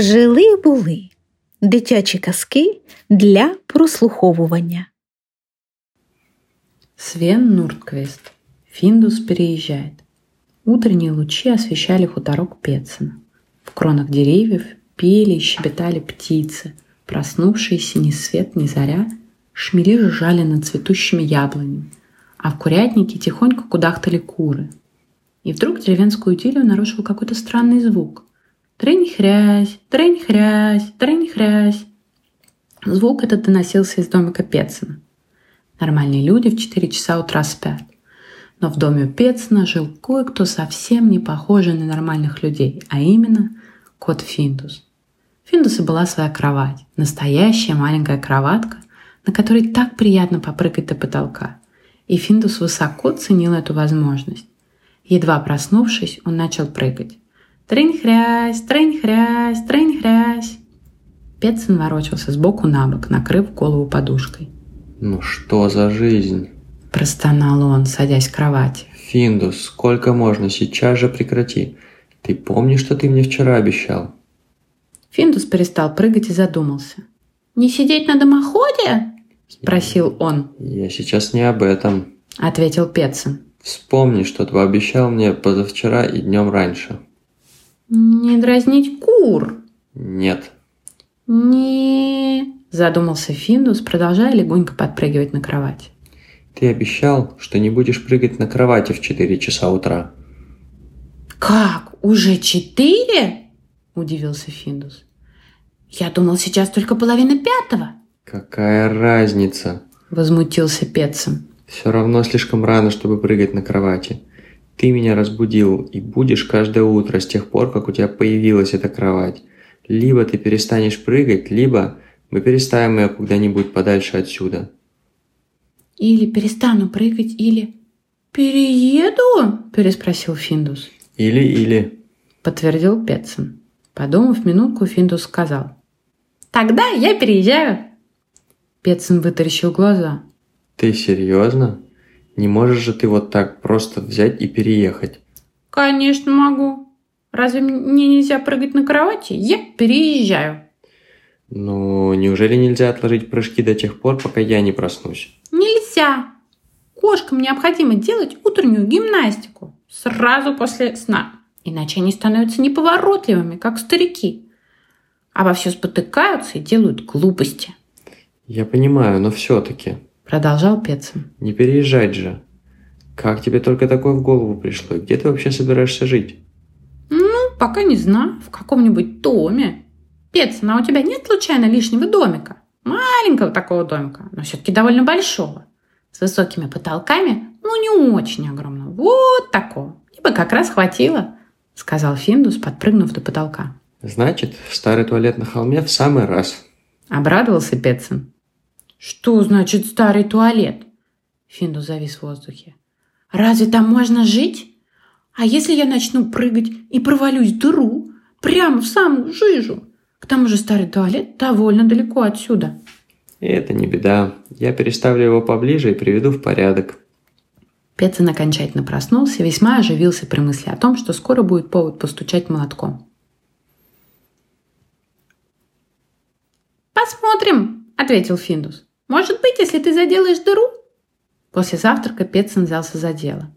Жили були дитячі казки для прослуховування. Свен Нуртквест. Финдус переезжает. Утренние лучи освещали хуторок Пецина. В кронах деревьев пели и щебетали птицы. Проснувшиеся ни свет, ни заря, шмели жужжали над цветущими яблонями, а в курятнике тихонько кудахтали куры. И вдруг деревенскую идиллию нарушил какой-то странный звук. Трень-хрясь, трень-хрясь, трень-хрясь. Звук этот доносился из домика Пецина. Нормальные люди в 4 часа утра спят. Но в доме Пецина жил кое-кто совсем не похожий на нормальных людей, а именно кот Финдус. Финдуса была своя кровать, настоящая маленькая кроватка, на которой так приятно попрыгать до потолка. И Финдус высоко ценил эту возможность. Едва проснувшись, он начал прыгать. Трынь-хрясь, трынь-хрясь, трынь-хрясь. Петсон ворочался сбоку на бок, накрыв голову подушкой. «Ну что за жизнь?» – простонал он, садясь в кровати. «Финдус, сколько можно? Сейчас же прекрати. Ты помнишь, что ты мне вчера обещал?» Финдус перестал прыгать и задумался. «Не сидеть на дымоходе?» – спросил он. «Я сейчас не об этом», – ответил Петсон. «Вспомни, что ты обещал мне позавчера и днем раньше». Не дразнить кур? Нет. Не... Задумался Финдус, продолжая легонько подпрыгивать на кровать. Ты обещал, что не будешь прыгать на кровати в 4 часа утра. Как? Уже четыре? Удивился Финдус. Я думал, сейчас только половина пятого. Какая разница? Возмутился Петсом. Все равно слишком рано, чтобы прыгать на кровати. Ты меня разбудил и будешь каждое утро с тех пор, как у тебя появилась эта кровать. Либо ты перестанешь прыгать, либо мы переставим ее куда-нибудь подальше отсюда. Или перестану прыгать, или... «Перееду?» – переспросил Финдус. «Или-или», – подтвердил Петсон. Подумав минутку, Финдус сказал. «Тогда я переезжаю». Петсон вытаращил глаза. «Ты серьезно?» Не можешь же ты вот так просто взять и переехать? Конечно могу. Разве мне нельзя прыгать на кровати? Я переезжаю. Ну, неужели нельзя отложить прыжки до тех пор, пока я не проснусь? Нельзя. Кошкам необходимо делать утреннюю гимнастику сразу после сна. Иначе они становятся неповоротливыми, как старики. А во все спотыкаются и делают глупости. Я понимаю, но все-таки Продолжал Пецин. Не переезжать же. Как тебе только такое в голову пришло? где ты вообще собираешься жить? Ну, пока не знаю. В каком-нибудь доме. Пецин, а у тебя нет случайно лишнего домика? Маленького такого домика, но все-таки довольно большого. С высокими потолками, ну не очень огромного. Вот такого. И бы как раз хватило, сказал Финдус, подпрыгнув до потолка. Значит, старый туалет на холме в самый раз. Обрадовался Петсон. «Что значит старый туалет?» Финду завис в воздухе. «Разве там можно жить? А если я начну прыгать и провалюсь в дыру, прямо в самую жижу? К тому же старый туалет довольно далеко отсюда». «Это не беда. Я переставлю его поближе и приведу в порядок». Пецин окончательно проснулся, весьма оживился при мысли о том, что скоро будет повод постучать молотком. «Посмотрим», — ответил Финдус. Может быть, если ты заделаешь дыру?» После завтрака Петсон взялся за дело.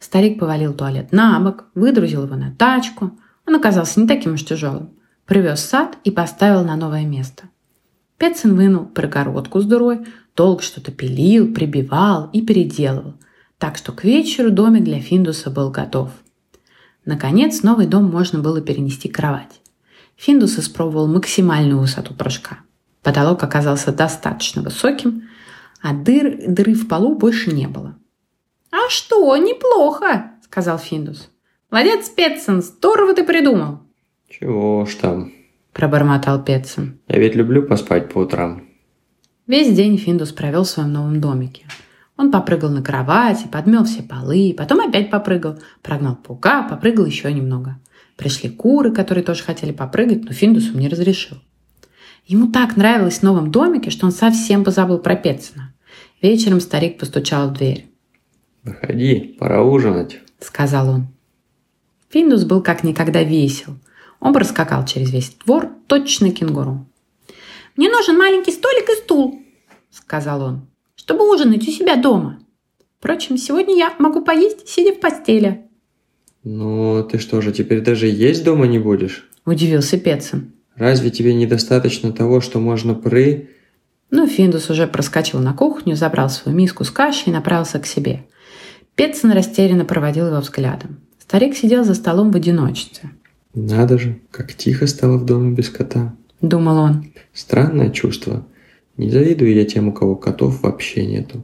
Старик повалил туалет на бок, выдрузил его на тачку. Он оказался не таким уж тяжелым. Привез сад и поставил на новое место. Петсон вынул перегородку с дырой, долго что-то пилил, прибивал и переделывал, так что к вечеру домик для Финдуса был готов. Наконец, новый дом можно было перенести кровать. Финдус испробовал максимальную высоту прыжка. Потолок оказался достаточно высоким, а дыр, дыры в полу больше не было. «А что, неплохо!» – сказал Финдус. «Молодец, Петсон, здорово ты придумал!» «Чего ж там?» – пробормотал Петсон. «Я ведь люблю поспать по утрам». Весь день Финдус провел в своем новом домике. Он попрыгал на кровати, подмел все полы, потом опять попрыгал, прогнал паука, попрыгал еще немного. Пришли куры, которые тоже хотели попрыгать, но Финдус им не разрешил. Ему так нравилось в новом домике, что он совсем позабыл про Петсона. Вечером старик постучал в дверь. «Выходи, пора ужинать», — сказал он. Финдус был как никогда весел. Он проскакал через весь двор, точно кенгуру. «Мне нужен маленький столик и стул», — сказал он, — «чтобы ужинать у себя дома. Впрочем, сегодня я могу поесть, сидя в постели». «Ну, ты что же, теперь даже есть дома не будешь?» – удивился Петсон. «Разве тебе недостаточно того, что можно пры...» Ну, Финдус уже проскочил на кухню, забрал свою миску с кашей и направился к себе. Петсон растерянно проводил его взглядом. Старик сидел за столом в одиночестве. «Надо же, как тихо стало в доме без кота», — думал он. «Странное чувство. Не завидую я тем, у кого котов вообще нету.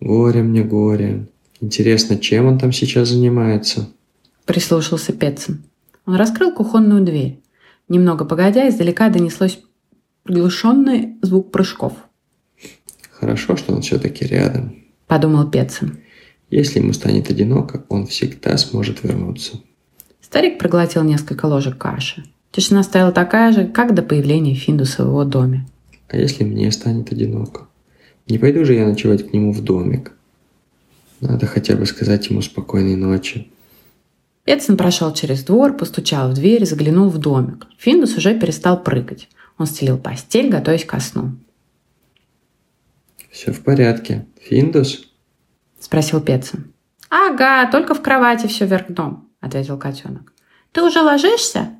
Горе мне, горе. Интересно, чем он там сейчас занимается?» Прислушался Петсон. Он раскрыл кухонную дверь. Немного погодя, издалека донеслось приглушенный звук прыжков. «Хорошо, что он все-таки рядом», — подумал Петсон. Если ему станет одиноко, он всегда сможет вернуться. Старик проглотил несколько ложек каши. Тишина стояла такая же, как до появления Финдуса в его доме. А если мне станет одиноко? Не пойду же я ночевать к нему в домик. Надо хотя бы сказать ему спокойной ночи. Петсон прошел через двор, постучал в дверь заглянул в домик. Финдус уже перестал прыгать. Он стелил постель, готовясь ко сну. «Все в порядке. Финдус?» – спросил Петсон. «Ага, только в кровати все вверх дном», – ответил котенок. «Ты уже ложишься?»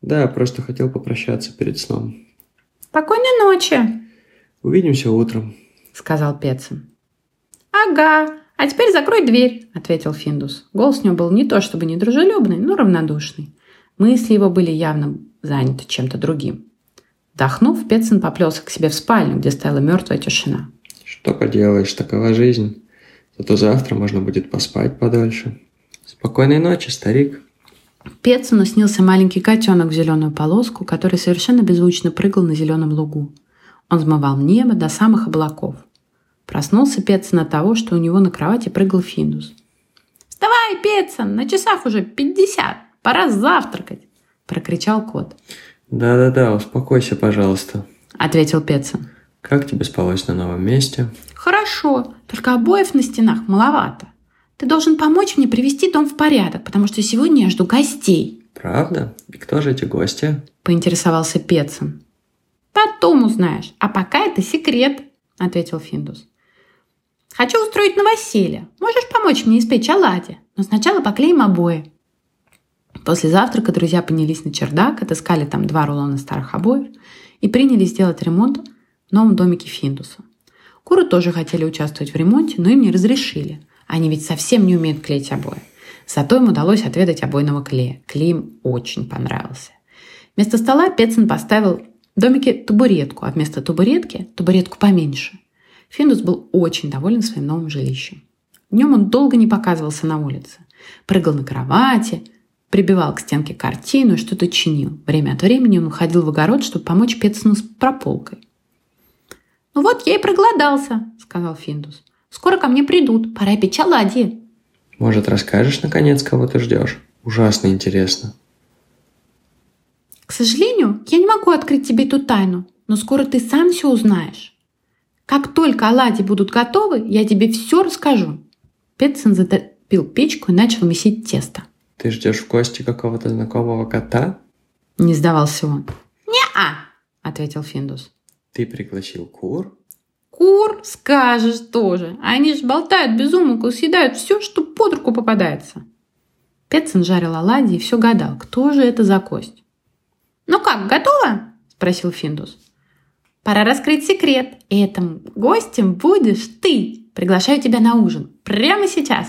«Да, просто хотел попрощаться перед сном». «Спокойной ночи!» «Увидимся утром», – сказал Петсон. «Ага, а теперь закрой дверь», – ответил Финдус. Голос у него был не то чтобы недружелюбный, но равнодушный. Мысли его были явно заняты чем-то другим. Вдохнув, Петсон поплелся к себе в спальню, где стояла мертвая тишина. «Что поделаешь, такова жизнь. Зато завтра можно будет поспать подольше. Спокойной ночи, старик. Петсону снился маленький котенок в зеленую полоску, который совершенно беззвучно прыгал на зеленом лугу. Он взмывал небо до самых облаков. Проснулся Петсон от того, что у него на кровати прыгал Финдус. «Вставай, Петсон, на часах уже пятьдесят, пора завтракать!» – прокричал кот. «Да-да-да, успокойся, пожалуйста», – ответил Петсон. «Как тебе спалось на новом месте?» «Хорошо, только обоев на стенах маловато. Ты должен помочь мне привести дом в порядок, потому что сегодня я жду гостей». «Правда? И кто же эти гости?» – поинтересовался Петсон. «Потом узнаешь, а пока это секрет», – ответил Финдус. «Хочу устроить новоселье. Можешь помочь мне испечь оладьи, но сначала поклеим обои». После завтрака друзья поднялись на чердак, отыскали там два рулона старых обоев и принялись делать ремонт в новом домике Финдуса. Куры тоже хотели участвовать в ремонте, но им не разрешили. Они ведь совсем не умеют клеить обои. Зато им удалось отведать обойного клея. Клей им очень понравился. Вместо стола Петсон поставил в домике табуретку, а вместо табуретки – табуретку поменьше. Финдус был очень доволен своим новым жилищем. Днем он долго не показывался на улице. Прыгал на кровати, прибивал к стенке картину и что-то чинил. Время от времени он уходил в огород, чтобы помочь Петсону с прополкой. «Ну вот я и проголодался», — сказал Финдус. «Скоро ко мне придут, пора печь оладьи». «Может, расскажешь, наконец, кого ты ждешь? Ужасно интересно». «К сожалению, я не могу открыть тебе эту тайну, но скоро ты сам все узнаешь. Как только оладьи будут готовы, я тебе все расскажу». Петсон затопил печку и начал месить тесто. «Ты ждешь в гости какого-то знакомого кота?» Не сдавался он. «Не-а», — ответил Финдус. Ты пригласил кур? Кур, скажешь тоже. Они же болтают без умолку, съедают все, что под руку попадается. Петсон жарил оладьи и все гадал, кто же это за кость. «Ну как, готово?» – спросил Финдус. «Пора раскрыть секрет. Этим гостем будешь ты. Приглашаю тебя на ужин. Прямо сейчас».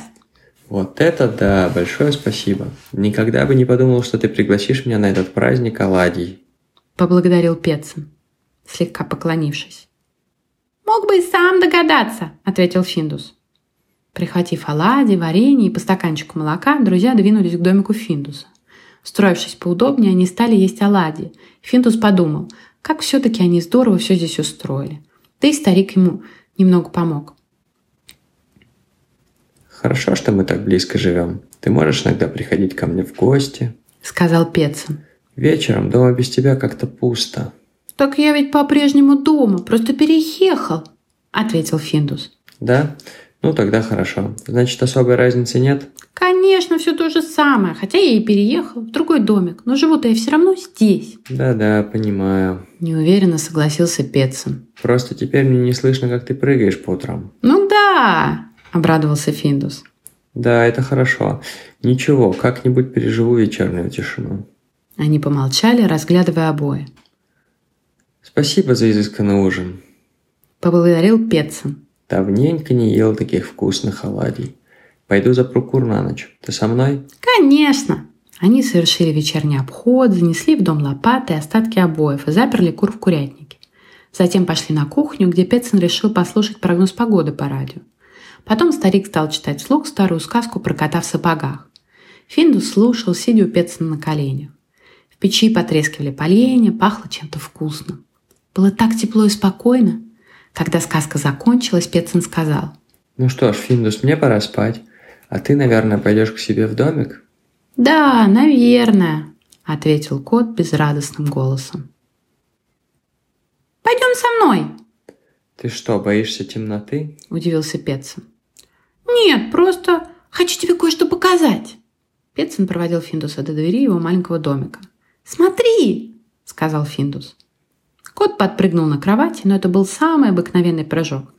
Вот это да, большое спасибо. Никогда бы не подумал, что ты пригласишь меня на этот праздник оладий. Поблагодарил Петсон слегка поклонившись. «Мог бы и сам догадаться», — ответил Финдус. Прихватив оладьи, варенье и по стаканчику молока, друзья двинулись к домику Финдуса. Строившись поудобнее, они стали есть оладьи. Финдус подумал, как все-таки они здорово все здесь устроили. Да и старик ему немного помог. «Хорошо, что мы так близко живем. Ты можешь иногда приходить ко мне в гости?» — сказал Петсон. «Вечером дома без тебя как-то пусто». «Так я ведь по-прежнему дома, просто переехал», — ответил Финдус. «Да? Ну, тогда хорошо. Значит, особой разницы нет? Конечно, все то же самое. Хотя я и переехал в другой домик, но живу-то я все равно здесь. Да-да, понимаю. Неуверенно согласился Петсон. Просто теперь мне не слышно, как ты прыгаешь по утрам. Ну да, обрадовался Финдус. Да, это хорошо. Ничего, как-нибудь переживу вечернюю тишину. Они помолчали, разглядывая обои. Спасибо за изысканный ужин. Поблагодарил Петсон. Давненько не ел таких вкусных оладий. Пойду за прокур на ночь. Ты со мной? Конечно. Они совершили вечерний обход, занесли в дом лопаты и остатки обоев и заперли кур в курятнике. Затем пошли на кухню, где Петсон решил послушать прогноз погоды по радио. Потом старик стал читать вслух старую сказку про кота в сапогах. Финдус слушал, сидя у Петсона на коленях. В печи потрескивали поленья, пахло чем-то вкусным. Было так тепло и спокойно. Когда сказка закончилась, Петсон сказал. Ну что ж, Финдус, мне пора спать. А ты, наверное, пойдешь к себе в домик? Да, наверное, ответил кот безрадостным голосом. Пойдем со мной. Ты что, боишься темноты? Удивился Петсон. Нет, просто хочу тебе кое-что показать. Петсон проводил Финдуса до двери его маленького домика. «Смотри!» – сказал Финдус. Кот подпрыгнул на кровати, но это был самый обыкновенный прыжок.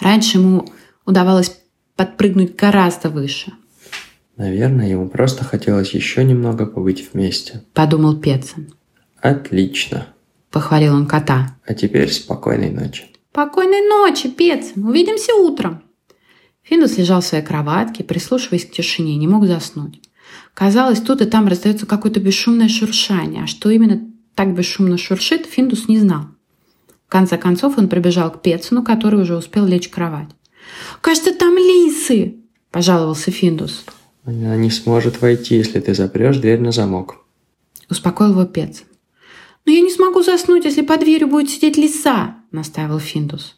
Раньше ему удавалось подпрыгнуть гораздо выше. Наверное, ему просто хотелось еще немного побыть вместе. Подумал Петсон. Отлично. Похвалил он кота. А теперь спокойной ночи. Спокойной ночи, Петсон. Увидимся утром. Финдус лежал в своей кроватке, прислушиваясь к тишине, не мог заснуть. Казалось, тут и там раздается какое-то бесшумное шуршание, а что именно так бесшумно шуршит, Финдус не знал. В конце концов он прибежал к Петсону, который уже успел лечь в кровать. «Кажется, там лисы!» – пожаловался Финдус. Она не сможет войти, если ты запрешь дверь на замок. Успокоил его Петсон. «Но я не смогу заснуть, если под дверью будет сидеть лиса!» – настаивал Финдус.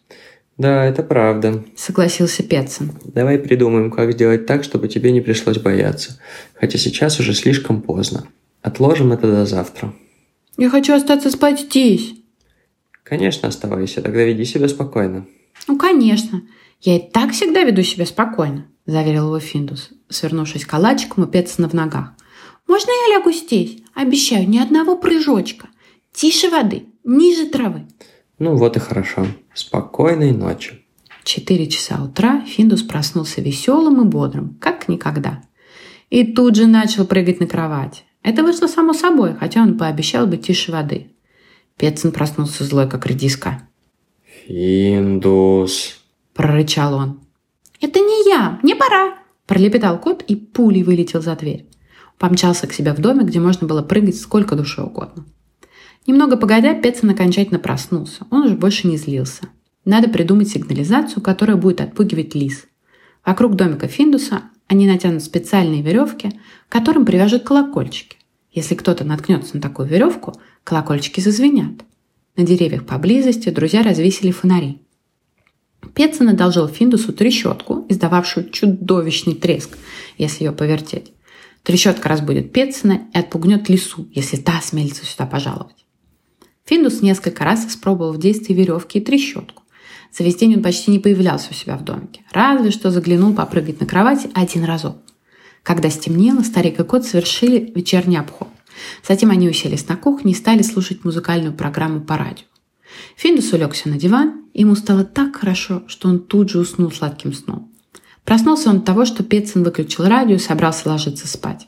Да, это правда. Согласился Петсон. Давай придумаем, как сделать так, чтобы тебе не пришлось бояться. Хотя сейчас уже слишком поздно. Отложим это до завтра. Я хочу остаться спать здесь. Конечно, оставайся, тогда веди себя спокойно. Ну, конечно. Я и так всегда веду себя спокойно, заверил его Финдус, свернувшись калачиком у Петсона в ногах. Можно я лягу здесь? Обещаю, ни одного прыжочка. Тише воды, ниже травы. Ну вот и хорошо. Спокойной ночи. В четыре часа утра Финдус проснулся веселым и бодрым, как никогда. И тут же начал прыгать на кровать. Это вышло само собой, хотя он пообещал быть тише воды. Петсон проснулся злой, как редиска. «Финдус!» – прорычал он. «Это не я! Мне пора!» – пролепетал кот и пулей вылетел за дверь. Помчался к себе в доме, где можно было прыгать сколько душе угодно. Немного погодя, Петсон окончательно проснулся. Он уже больше не злился. Надо придумать сигнализацию, которая будет отпугивать лис. Вокруг домика Финдуса они натянут специальные веревки, к которым привяжут колокольчики. Если кто-то наткнется на такую веревку, колокольчики зазвенят. На деревьях поблизости друзья развесили фонари. Петсон одолжил Финдусу трещотку, издававшую чудовищный треск, если ее повертеть. Трещотка разбудит Петсона и отпугнет лису, если та осмелится сюда пожаловать. Финдус несколько раз испробовал в действии веревки и трещотку. За весь день он почти не появлялся у себя в домике. Разве что заглянул попрыгать на кровати один разок. Когда стемнело, старик и кот совершили вечерний обход. Затем они уселись на кухне и стали слушать музыкальную программу по радио. Финдус улегся на диван, и ему стало так хорошо, что он тут же уснул сладким сном. Проснулся он от того, что Петсон выключил радио и собрался ложиться спать.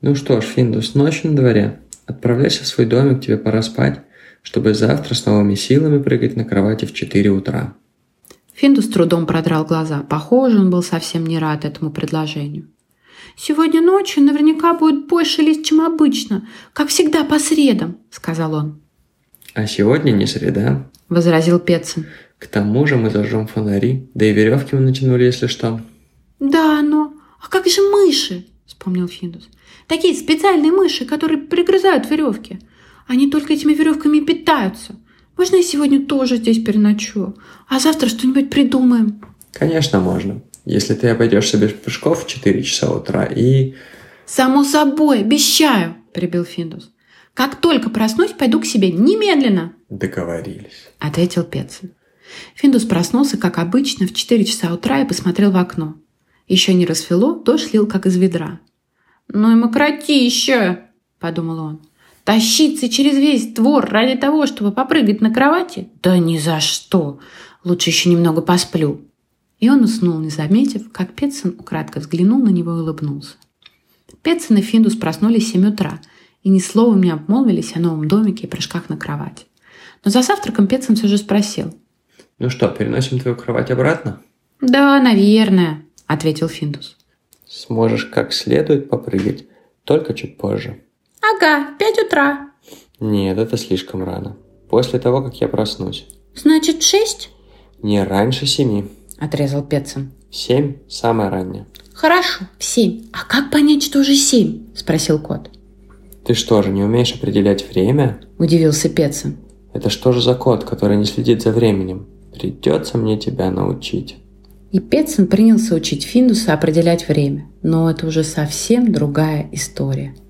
«Ну что ж, Финдус, ночь на дворе. Отправляйся в свой домик, тебе пора спать чтобы завтра с новыми силами прыгать на кровати в 4 утра. Финду с трудом продрал глаза. Похоже, он был совсем не рад этому предложению. «Сегодня ночью наверняка будет больше лист, чем обычно, как всегда по средам», — сказал он. «А сегодня не среда», — возразил Петсон. «К тому же мы зажжем фонари, да и веревки мы натянули, если что». «Да, но... А как же мыши?» — вспомнил Финдус. «Такие специальные мыши, которые пригрызают веревки. Они только этими веревками питаются. Можно я сегодня тоже здесь переночую? А завтра что-нибудь придумаем?» «Конечно, можно. Если ты обойдешься без пешков в 4 часа утра и...» «Само собой, обещаю!» – прибил Финдус. «Как только проснусь, пойду к себе немедленно!» «Договорились», – ответил Петсон. Финдус проснулся, как обычно, в 4 часа утра и посмотрел в окно. Еще не рассвело, дождь лил, как из ведра. «Ну и мокротища!» – подумал он. «Тащиться через весь двор ради того, чтобы попрыгать на кровати? Да ни за что! Лучше еще немного посплю». И он уснул, не заметив, как Петсон украдко взглянул на него и улыбнулся. Петсон и Финдус проснулись в 7 утра и ни словом не обмолвились о новом домике и прыжках на кровать. Но за завтраком Петсон все же спросил. «Ну что, переносим твою кровать обратно?» «Да, наверное», — ответил Финдус. «Сможешь как следует попрыгать, только чуть позже». «Ага, в пять утра». «Нет, это слишком рано. После того, как я проснусь». «Значит, шесть?» «Не раньше семи». – отрезал Петсон. «Семь – самое раннее». «Хорошо, в семь. А как понять, что уже семь?» – спросил кот. «Ты что же, не умеешь определять время?» – удивился Петсон. «Это что же за кот, который не следит за временем? Придется мне тебя научить». И Петсон принялся учить Финдуса определять время. Но это уже совсем другая история –